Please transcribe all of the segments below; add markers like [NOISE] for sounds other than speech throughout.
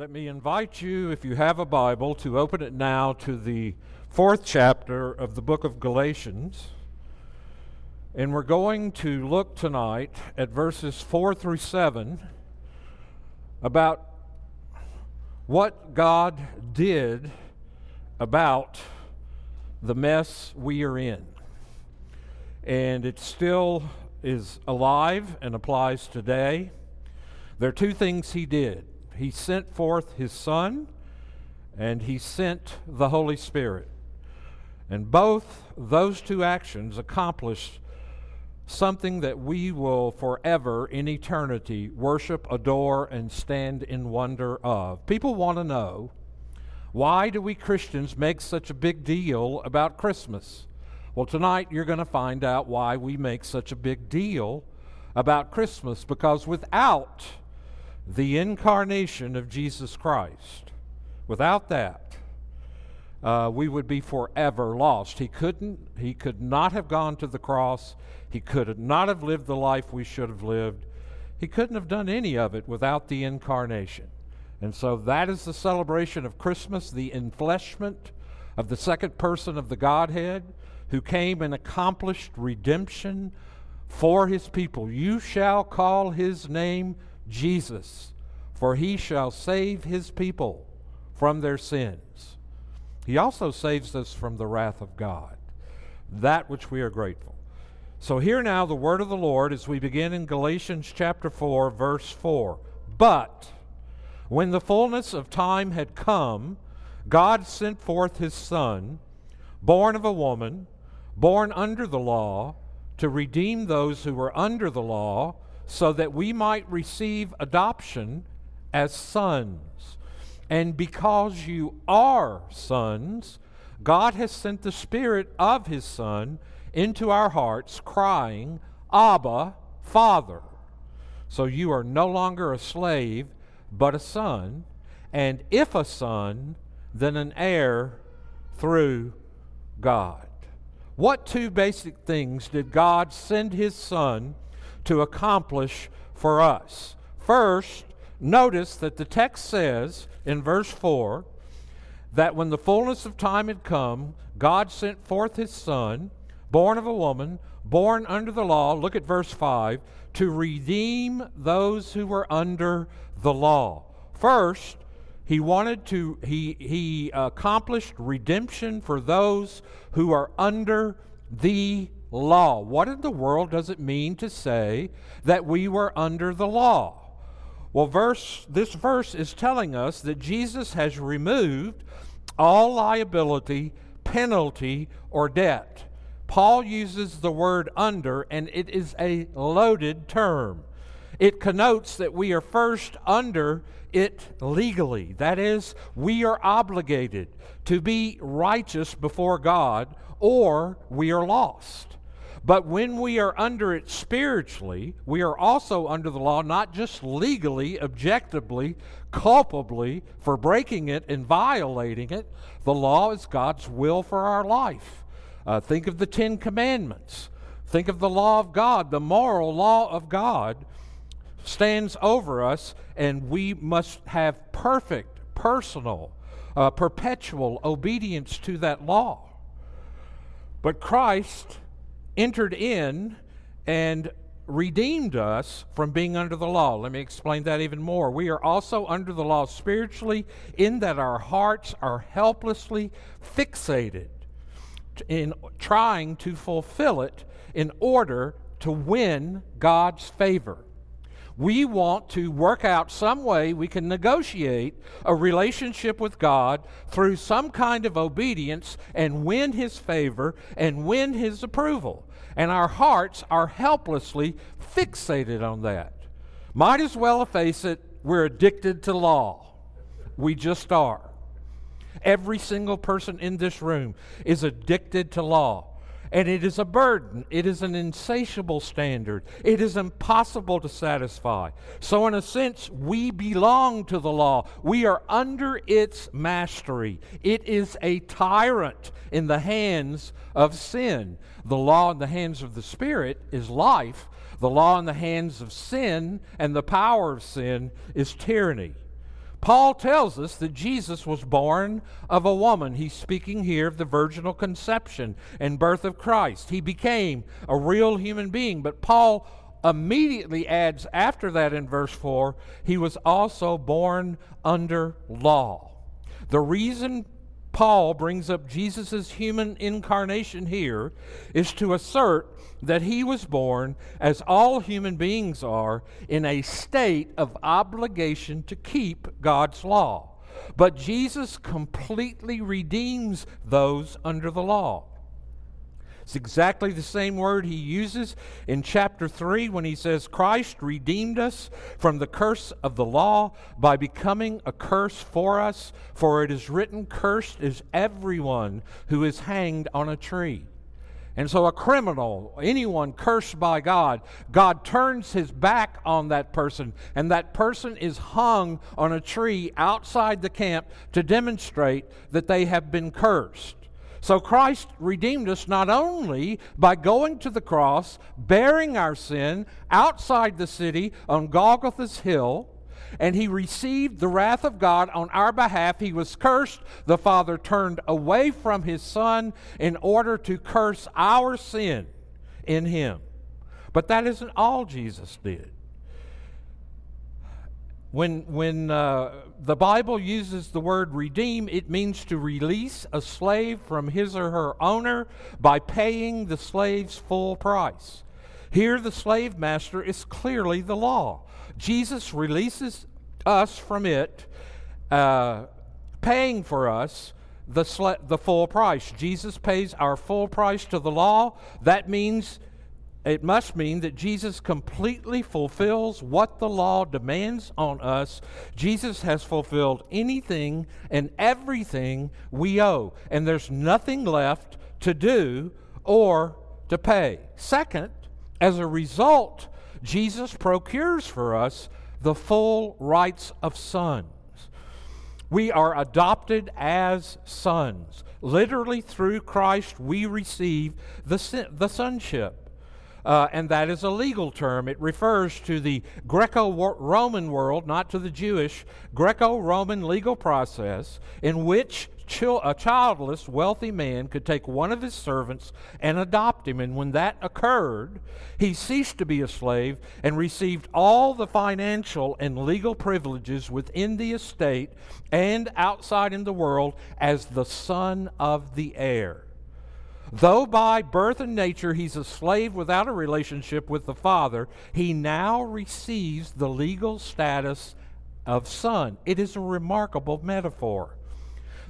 Let me invite you, if you have a Bible, to open it now to the fourth chapter of the book of Galatians. And we're going to look tonight at verses 4 through 7 about what God did about the mess we are in. And it still is alive and applies today. There are two things He did he sent forth his Son, and he sent the Holy Spirit. And both those two actions accomplished something that we will forever in eternity worship, adore, and stand in wonder of. People want to know why do we Christians make such a big deal about Christmas? Well, tonight you're going to find out why we make such a big deal about Christmas because without the incarnation of Jesus Christ. Without that, uh, we would be forever lost. He couldn't, he could not have gone to the cross. He could not have lived the life we should have lived. He couldn't have done any of it without the incarnation. And so that is the celebration of Christmas, the enfleshment of the second person of the Godhead who came and accomplished redemption for his people. You shall call his name Jesus, for he shall save his people from their sins. He also saves us from the wrath of God, that which we are grateful. So, hear now the word of the Lord as we begin in Galatians chapter 4, verse 4. But when the fullness of time had come, God sent forth his Son, born of a woman, born under the law, to redeem those who were under the law so that we might receive adoption as sons. And because you are sons, God has sent the Spirit of His Son into our hearts, crying, Abba, Father. So you are no longer a slave, but a son. And if a son, then an heir through God. What two basic things did God send His Son to accomplish for us. First, notice that the text says in verse 4 that when the fullness of time had come, God sent forth his Son, born of a woman, born under the law, look at verse 5, to redeem those who were under the law. First, he wanted to, he, he accomplished redemption for those who are under the law. What in the world does it mean to say that we were under the law? Well, verse this verse is telling us that Jesus has removed all liability, penalty, or debt. Paul uses the word under, and it is a loaded term. It connotes that we are first under it legally. That is, we are obligated to be righteous before God, or we are lost. But when we are under it spiritually, we are also under the law, not just legally, objectively, culpably for breaking it and violating it. The law is God's will for our life. Uh, think of the Ten Commandments. Think of the law of God. The moral law of God stands over us, and we must have perfect, personal, uh, perpetual obedience to that law. But Christ entered in and redeemed us from being under the law. Let me explain that even more. We are also under the law spiritually, in that our hearts are helplessly fixated in trying to fulfill it in order to win God's favor. We want to work out some way we can negotiate a relationship with God through some kind of obedience and win His favor and win His approval. And our hearts are helplessly fixated on that. Might as well face it, we're addicted to law. We just are. Every single person in this room is addicted to law. And it is a burden. It is an insatiable standard. It is impossible to satisfy. So, in a sense, we belong to the law. We are under its mastery. It is a tyrant in the hands of sin. The law in the hands of the Spirit is life. The law in the hands of sin and the power of sin is tyranny. Paul tells us that Jesus was born of a woman. He's speaking here of the virginal conception and birth of Christ. He became a real human being. But Paul immediately adds after that in verse 4 he was also born under law. The reason Paul brings up Jesus' human incarnation here is to assert that he was born, as all human beings are, in a state of obligation to keep God's law. But Jesus completely redeems those under the law. It's exactly the same word he uses in chapter 3 when he says, Christ redeemed us from the curse of the law by becoming a curse for us, for it is written, Cursed is everyone who is hanged on a tree. And so, a criminal, anyone cursed by God, God turns his back on that person, and that person is hung on a tree outside the camp to demonstrate that they have been cursed. So Christ redeemed us not only by going to the cross, bearing our sin outside the city on Golgotha's hill, and he received the wrath of God on our behalf. He was cursed. The Father turned away from his Son in order to curse our sin in him. But that isn't all Jesus did. When, when uh, the Bible uses the word redeem, it means to release a slave from his or her owner by paying the slave's full price. Here, the slave master is clearly the law. Jesus releases us from it, uh, paying for us the, sl- the full price. Jesus pays our full price to the law. That means it must mean that Jesus completely fulfills what the law demands on us. Jesus has fulfilled anything and everything we owe, and there's nothing left to do or to pay. Second, as a result, Jesus procures for us the full rights of sons. We are adopted as sons. Literally, through Christ, we receive the, the sonship. Uh, and that is a legal term. It refers to the Greco Roman world, not to the Jewish, Greco Roman legal process in which a childless, wealthy man could take one of his servants and adopt him. And when that occurred, he ceased to be a slave and received all the financial and legal privileges within the estate and outside in the world as the son of the heir. Though by birth and nature he's a slave without a relationship with the Father, he now receives the legal status of son. It is a remarkable metaphor.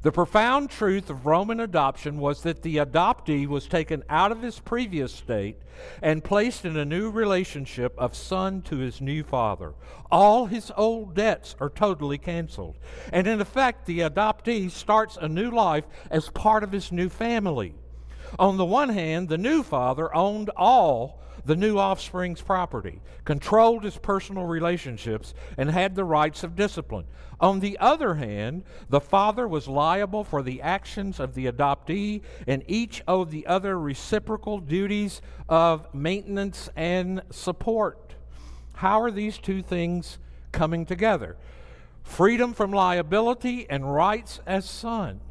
The profound truth of Roman adoption was that the adoptee was taken out of his previous state and placed in a new relationship of son to his new father. All his old debts are totally canceled. And in effect, the adoptee starts a new life as part of his new family. On the one hand, the new father owned all the new offspring's property, controlled his personal relationships, and had the rights of discipline. On the other hand, the father was liable for the actions of the adoptee, and each owed the other reciprocal duties of maintenance and support. How are these two things coming together? Freedom from liability and rights as sons.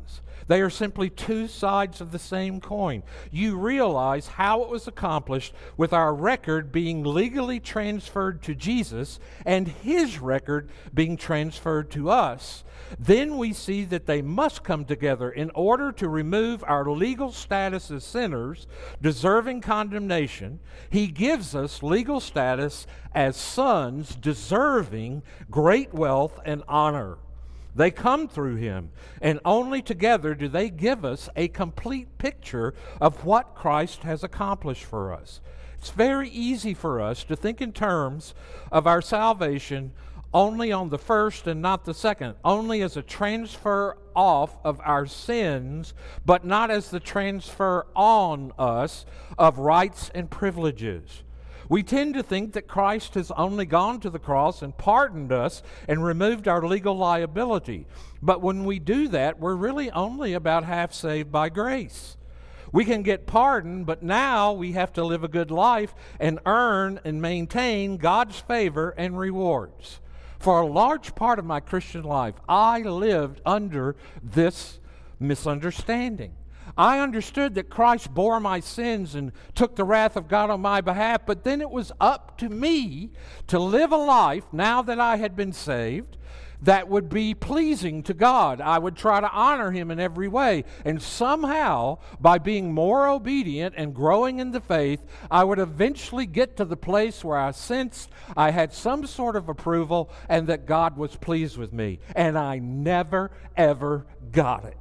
They are simply two sides of the same coin. You realize how it was accomplished with our record being legally transferred to Jesus and his record being transferred to us. Then we see that they must come together in order to remove our legal status as sinners, deserving condemnation. He gives us legal status as sons, deserving great wealth and honor. They come through him, and only together do they give us a complete picture of what Christ has accomplished for us. It's very easy for us to think in terms of our salvation only on the first and not the second, only as a transfer off of our sins, but not as the transfer on us of rights and privileges. We tend to think that Christ has only gone to the cross and pardoned us and removed our legal liability. But when we do that, we're really only about half saved by grace. We can get pardoned, but now we have to live a good life and earn and maintain God's favor and rewards. For a large part of my Christian life, I lived under this misunderstanding. I understood that Christ bore my sins and took the wrath of God on my behalf, but then it was up to me to live a life, now that I had been saved, that would be pleasing to God. I would try to honor Him in every way. And somehow, by being more obedient and growing in the faith, I would eventually get to the place where I sensed I had some sort of approval and that God was pleased with me. And I never, ever got it.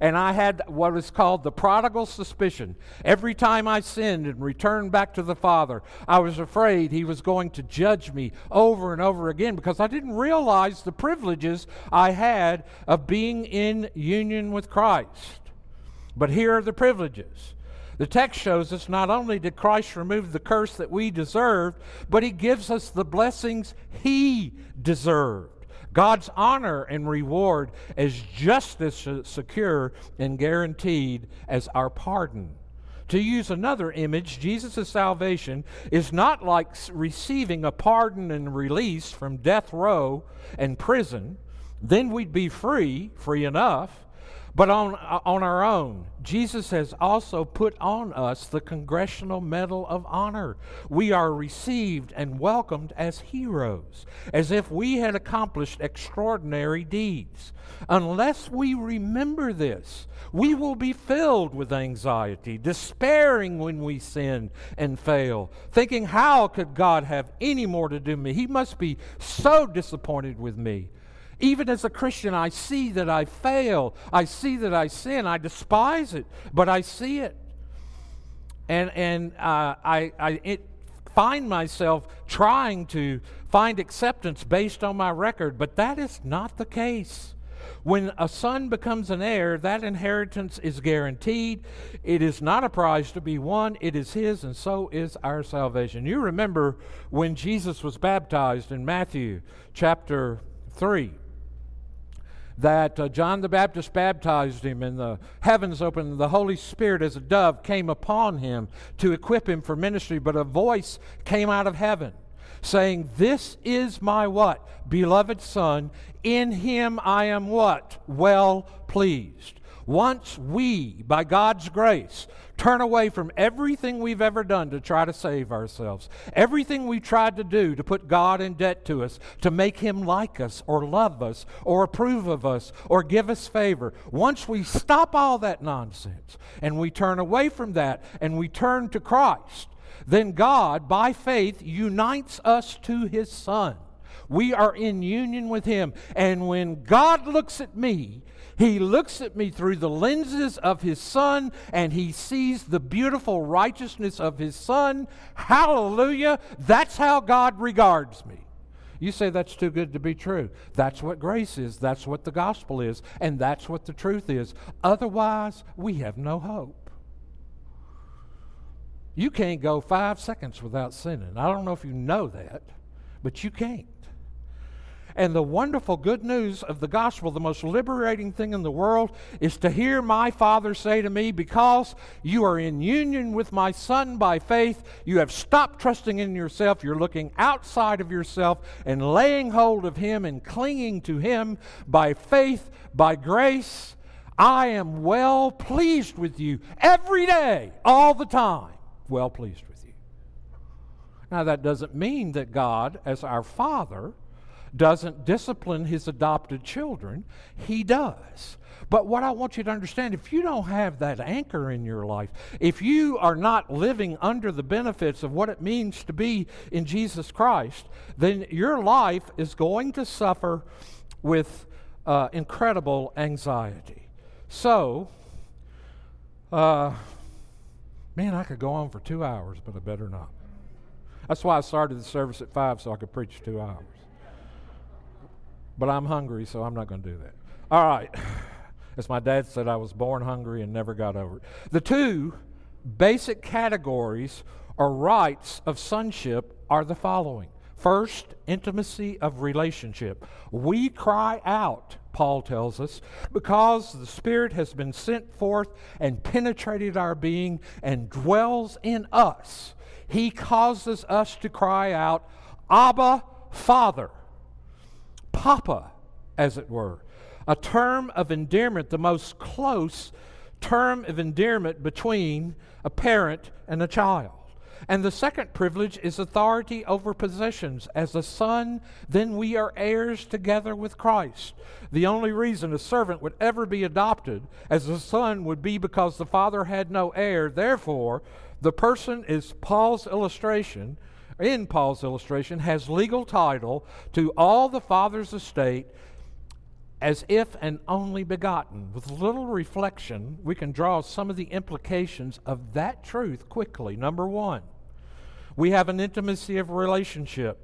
And I had what is called the prodigal suspicion. Every time I sinned and returned back to the Father, I was afraid He was going to judge me over and over again because I didn't realize the privileges I had of being in union with Christ. But here are the privileges. The text shows us not only did Christ remove the curse that we deserved, but He gives us the blessings He deserved. God's honor and reward is just as secure and guaranteed as our pardon. To use another image, Jesus' salvation is not like receiving a pardon and release from death row and prison. Then we'd be free, free enough. But on, uh, on our own, Jesus has also put on us the Congressional Medal of Honor. We are received and welcomed as heroes, as if we had accomplished extraordinary deeds. Unless we remember this, we will be filled with anxiety, despairing when we sin and fail, thinking, How could God have any more to do with me? He must be so disappointed with me. Even as a Christian, I see that I fail. I see that I sin. I despise it, but I see it. And, and uh, I, I it, find myself trying to find acceptance based on my record, but that is not the case. When a son becomes an heir, that inheritance is guaranteed. It is not a prize to be won, it is his, and so is our salvation. You remember when Jesus was baptized in Matthew chapter 3 that uh, John the Baptist baptized him, and the heavens opened, and the Holy Spirit as a dove came upon him to equip him for ministry. But a voice came out of heaven saying, This is my what? Beloved Son. In him I am what? Well pleased. Once we, by God's grace, turn away from everything we've ever done to try to save ourselves, everything we tried to do to put God in debt to us, to make Him like us, or love us, or approve of us, or give us favor, once we stop all that nonsense and we turn away from that and we turn to Christ, then God, by faith, unites us to His Son. We are in union with Him. And when God looks at me, he looks at me through the lenses of his son and he sees the beautiful righteousness of his son. Hallelujah. That's how God regards me. You say that's too good to be true. That's what grace is. That's what the gospel is. And that's what the truth is. Otherwise, we have no hope. You can't go five seconds without sinning. I don't know if you know that, but you can't. And the wonderful good news of the gospel, the most liberating thing in the world, is to hear my Father say to me, Because you are in union with my Son by faith, you have stopped trusting in yourself. You're looking outside of yourself and laying hold of Him and clinging to Him by faith, by grace. I am well pleased with you every day, all the time. Well pleased with you. Now, that doesn't mean that God, as our Father, doesn't discipline his adopted children, he does. But what I want you to understand if you don't have that anchor in your life, if you are not living under the benefits of what it means to be in Jesus Christ, then your life is going to suffer with uh, incredible anxiety. So, uh, man, I could go on for two hours, but I better not. That's why I started the service at five so I could preach two hours but I'm hungry, so I'm not going to do that. All right. [SIGHS] As my dad said, I was born hungry and never got over it. The two basic categories or rights of sonship are the following. First, intimacy of relationship. We cry out, Paul tells us, because the Spirit has been sent forth and penetrated our being and dwells in us. He causes us to cry out, Abba, Father. Papa, as it were, a term of endearment, the most close term of endearment between a parent and a child. And the second privilege is authority over possessions. As a son, then we are heirs together with Christ. The only reason a servant would ever be adopted as a son would be because the father had no heir. Therefore, the person is Paul's illustration, in Paul's illustration, has legal title to all the father's estate as if an only begotten. With little reflection, we can draw some of the implications of that truth quickly. Number one, we have an intimacy of relationship.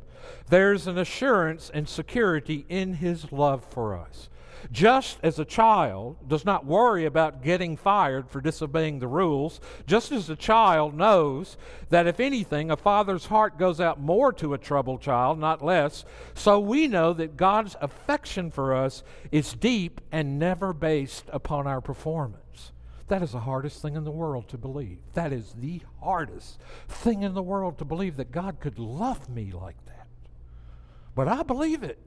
There's an assurance and security in his love for us. Just as a child does not worry about getting fired for disobeying the rules, just as a child knows that if anything, a father's heart goes out more to a troubled child, not less, so we know that God's affection for us is deep and never based upon our performance. That is the hardest thing in the world to believe. That is the hardest thing in the world to believe that God could love me like that. But I believe it.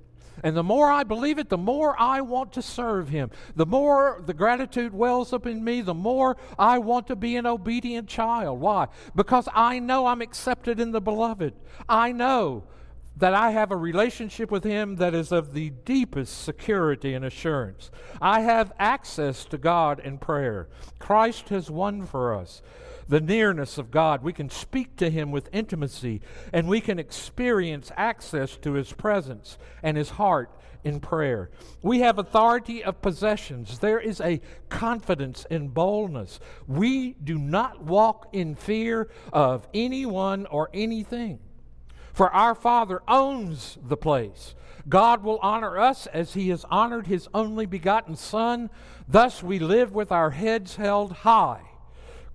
And the more I believe it, the more I want to serve Him. The more the gratitude wells up in me, the more I want to be an obedient child. Why? Because I know I'm accepted in the beloved. I know that I have a relationship with Him that is of the deepest security and assurance. I have access to God in prayer. Christ has won for us the nearness of God. We can speak to Him with intimacy, and we can experience access to His presence and His heart in prayer. We have authority of possessions. There is a confidence and boldness. We do not walk in fear of anyone or anything. For our Father owns the place. God will honor us as He has honored His only begotten Son. Thus we live with our heads held high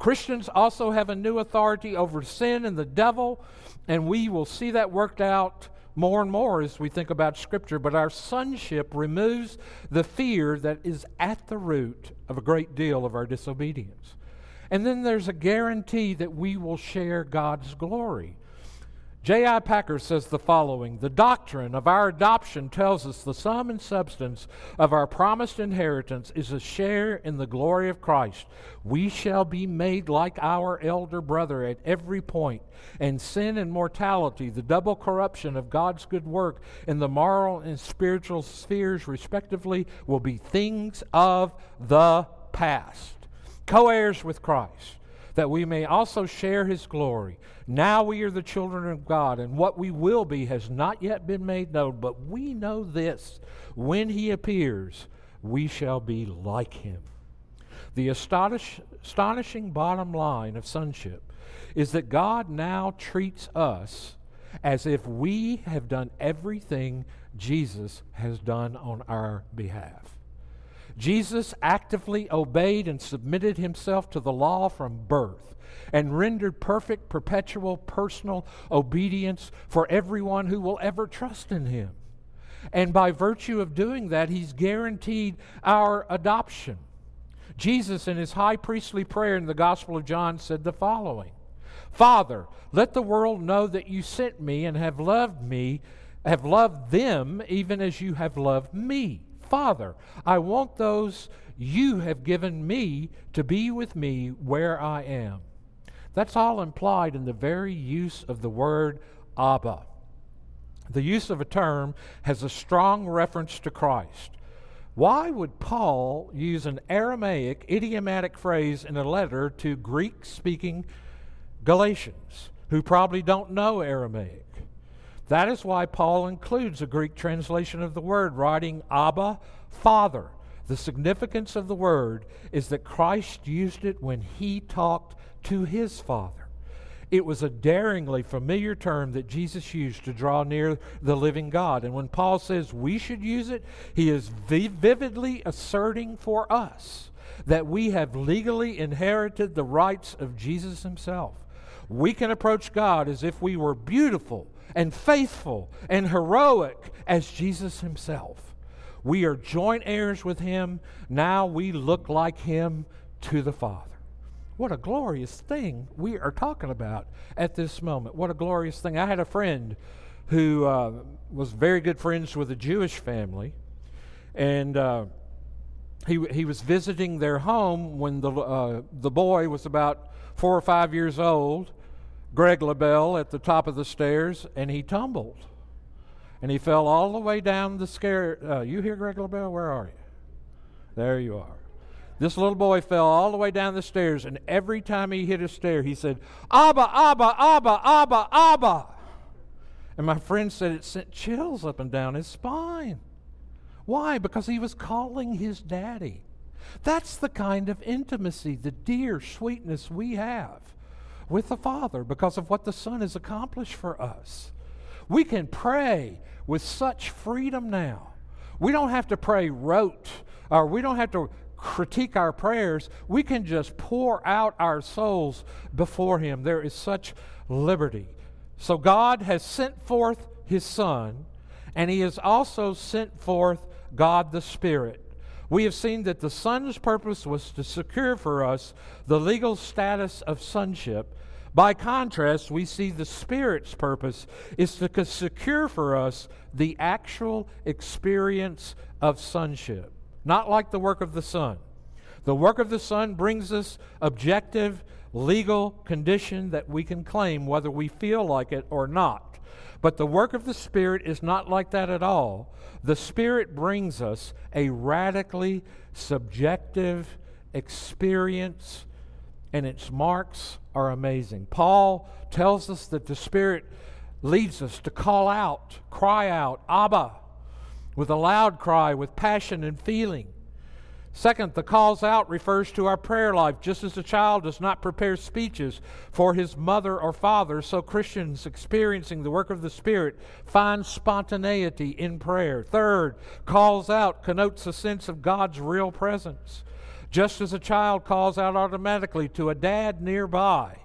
Christians also have a new authority over sin and the devil, and we will see that worked out more and more as we think about Scripture. But our sonship removes the fear that is at the root of a great deal of our disobedience. And then there's a guarantee that we will share God's glory. J.I. Packer says the following The doctrine of our adoption tells us the sum and substance of our promised inheritance is a share in the glory of Christ. We shall be made like our elder brother at every point, and sin and mortality, the double corruption of God's good work in the moral and spiritual spheres, respectively, will be things of the past. Co heirs with Christ that we may also share his glory. Now we are the children of God, and what we will be has not yet been made known, but we know this when he appears, we shall be like him. The astonish, astonishing bottom line of sonship is that God now treats us as if we have done everything Jesus has done on our behalf. Jesus actively obeyed and submitted himself to the law from birth and rendered perfect, perpetual, personal obedience for everyone who will ever trust in him. And by virtue of doing that, he's guaranteed our adoption. Jesus, in his high priestly prayer in the Gospel of John, said the following Father, let the world know that you sent me and have loved me, have loved them even as you have loved me. Father, I want those you have given me to be with me where I am. That's all implied in the very use of the word Abba. The use of a term has a strong reference to Christ. Why would Paul use an Aramaic idiomatic phrase in a letter to Greek speaking Galatians who probably don't know Aramaic? That is why Paul includes a Greek translation of the word, writing Abba, Father. The significance of the word is that Christ used it when he talked to his Father. It was a daringly familiar term that Jesus used to draw near the living God. And when Paul says we should use it, he is vividly asserting for us that we have legally inherited the rights of Jesus himself. We can approach God as if we were beautiful and faithful and heroic as Jesus himself. We are joint heirs with him. Now we look like him to the Father. What a glorious thing we are talking about at this moment. What a glorious thing. I had a friend who uh, was very good friends with a Jewish family, and uh, he he was visiting their home when the uh, the boy was about four or five years old, Greg LaBelle, at the top of the stairs, and he tumbled, and he fell all the way down the stair. Uh, you hear Greg LaBelle? Where are you? There you are. This little boy fell all the way down the stairs, and every time he hit a stair, he said, Abba, Abba, Abba, Abba, Abba. And my friend said it sent chills up and down his spine. Why? Because he was calling his daddy. That's the kind of intimacy, the dear sweetness we have with the Father because of what the Son has accomplished for us. We can pray with such freedom now. We don't have to pray rote, or we don't have to critique our prayers. We can just pour out our souls before Him. There is such liberty. So God has sent forth His Son, and He has also sent forth God the Spirit we have seen that the Son's purpose was to secure for us the legal status of sonship. By contrast, we see the Spirit's purpose is to secure for us the actual experience of sonship, not like the work of the Son. The work of the Son brings us objective, legal condition that we can claim whether we feel like it or not. But the work of the Spirit is not like that at all. The Spirit brings us a radically subjective experience, and its marks are amazing. Paul tells us that the Spirit leads us to call out, cry out, Abba, with a loud cry, with passion and feeling. Second, the calls out refers to our prayer life. Just as a child does not prepare speeches for his mother or father, so Christians experiencing the work of the Spirit find spontaneity in prayer. Third, calls out connotes a sense of God's real presence. Just as a child calls out automatically to a dad nearby,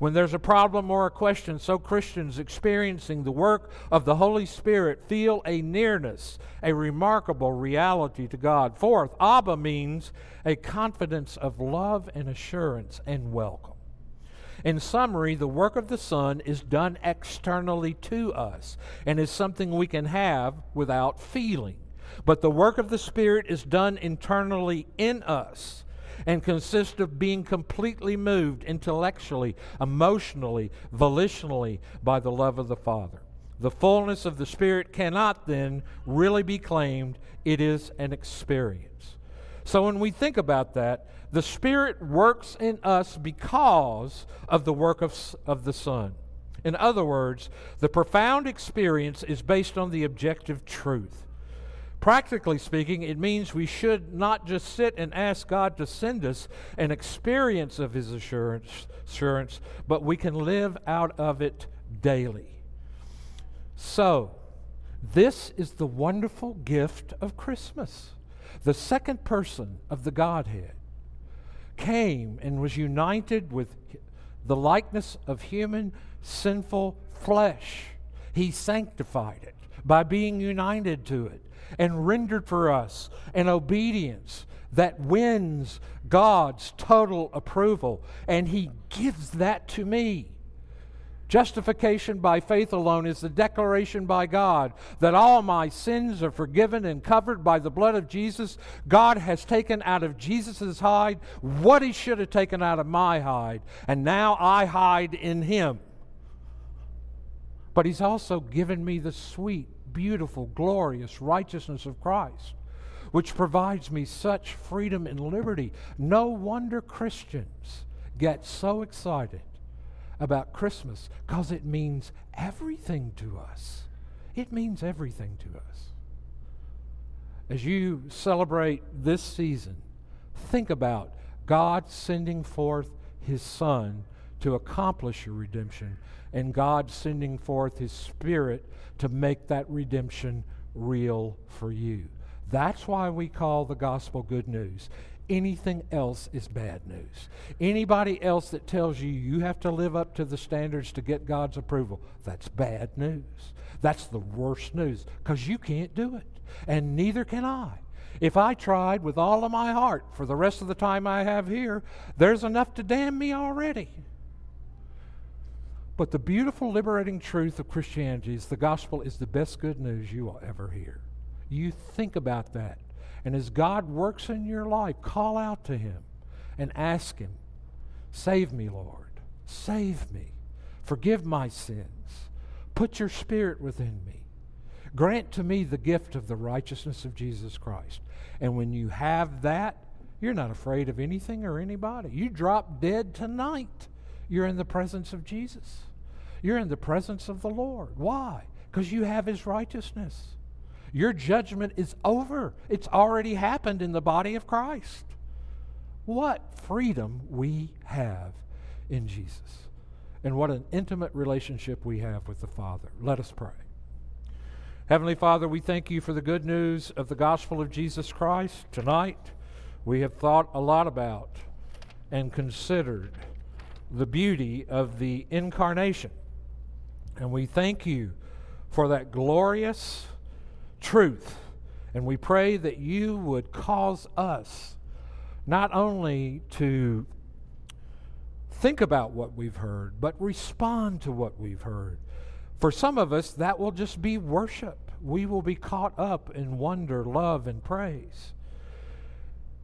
when there's a problem or a question, so Christians experiencing the work of the Holy Spirit feel a nearness, a remarkable reality to God. Fourth, Abba means a confidence of love and assurance and welcome. In summary, the work of the Son is done externally to us and is something we can have without feeling. But the work of the Spirit is done internally in us and consist of being completely moved intellectually, emotionally, volitionally by the love of the Father. The fullness of the Spirit cannot then really be claimed, it is an experience. So when we think about that, the Spirit works in us because of the work of, of the Son. In other words, the profound experience is based on the objective truth. Practically speaking, it means we should not just sit and ask God to send us an experience of His assurance, assurance but we can live out of it daily. So, this is the wonderful gift of Christmas. The second person of the Godhead came and was united with the likeness of human sinful flesh. He sanctified it by being united to it and rendered for us an obedience that wins God's total approval, and He gives that to me. Justification by faith alone is the declaration by God that all my sins are forgiven and covered by the blood of Jesus. God has taken out of Jesus' hide what He should have taken out of my hide, and now I hide in Him. But He's also given me the sweet beautiful, glorious righteousness of Christ, which provides me such freedom and liberty. No wonder Christians get so excited about Christmas because it means everything to us. It means everything to us. As you celebrate this season, think about God sending forth His Son to accomplish your redemption and God sending forth His Spirit to make that redemption real for you. That's why we call the gospel good news. Anything else is bad news. Anybody else that tells you you have to live up to the standards to get God's approval, that's bad news. That's the worst news because you can't do it, and neither can I. If I tried with all of my heart for the rest of the time I have here, there's enough to damn me already. But the beautiful, liberating truth of Christianity is the gospel is the best good news you will ever hear. You think about that. And as God works in your life, call out to Him and ask Him, Save me, Lord. Save me. Forgive my sins. Put your spirit within me. Grant to me the gift of the righteousness of Jesus Christ. And when you have that, you're not afraid of anything or anybody. You drop dead tonight. You're in the presence of Jesus. You're in the presence of the Lord. Why? Because you have His righteousness. Your judgment is over, it's already happened in the body of Christ. What freedom we have in Jesus. And what an intimate relationship we have with the Father. Let us pray. Heavenly Father, we thank you for the good news of the gospel of Jesus Christ. Tonight, we have thought a lot about and considered the beauty of the incarnation and we thank you for that glorious truth. And we pray that you would cause us not only to think about what we've heard, but respond to what we've heard. For some of us, that will just be worship. We will be caught up in wonder, love, and praise.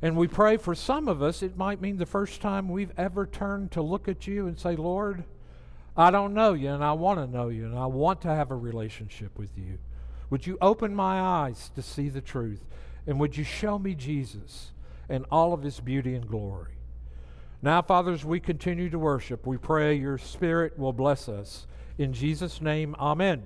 And we pray for some of us, it might mean the first time we've ever turned to look at you and say, Lord, I don't know you and I want to know you and I want to have a relationship with you. Would you open my eyes to see the truth? And would you show me Jesus and all of his beauty and glory? Now, Father, as we continue to worship, we pray your Spirit will bless us. In Jesus' name, amen.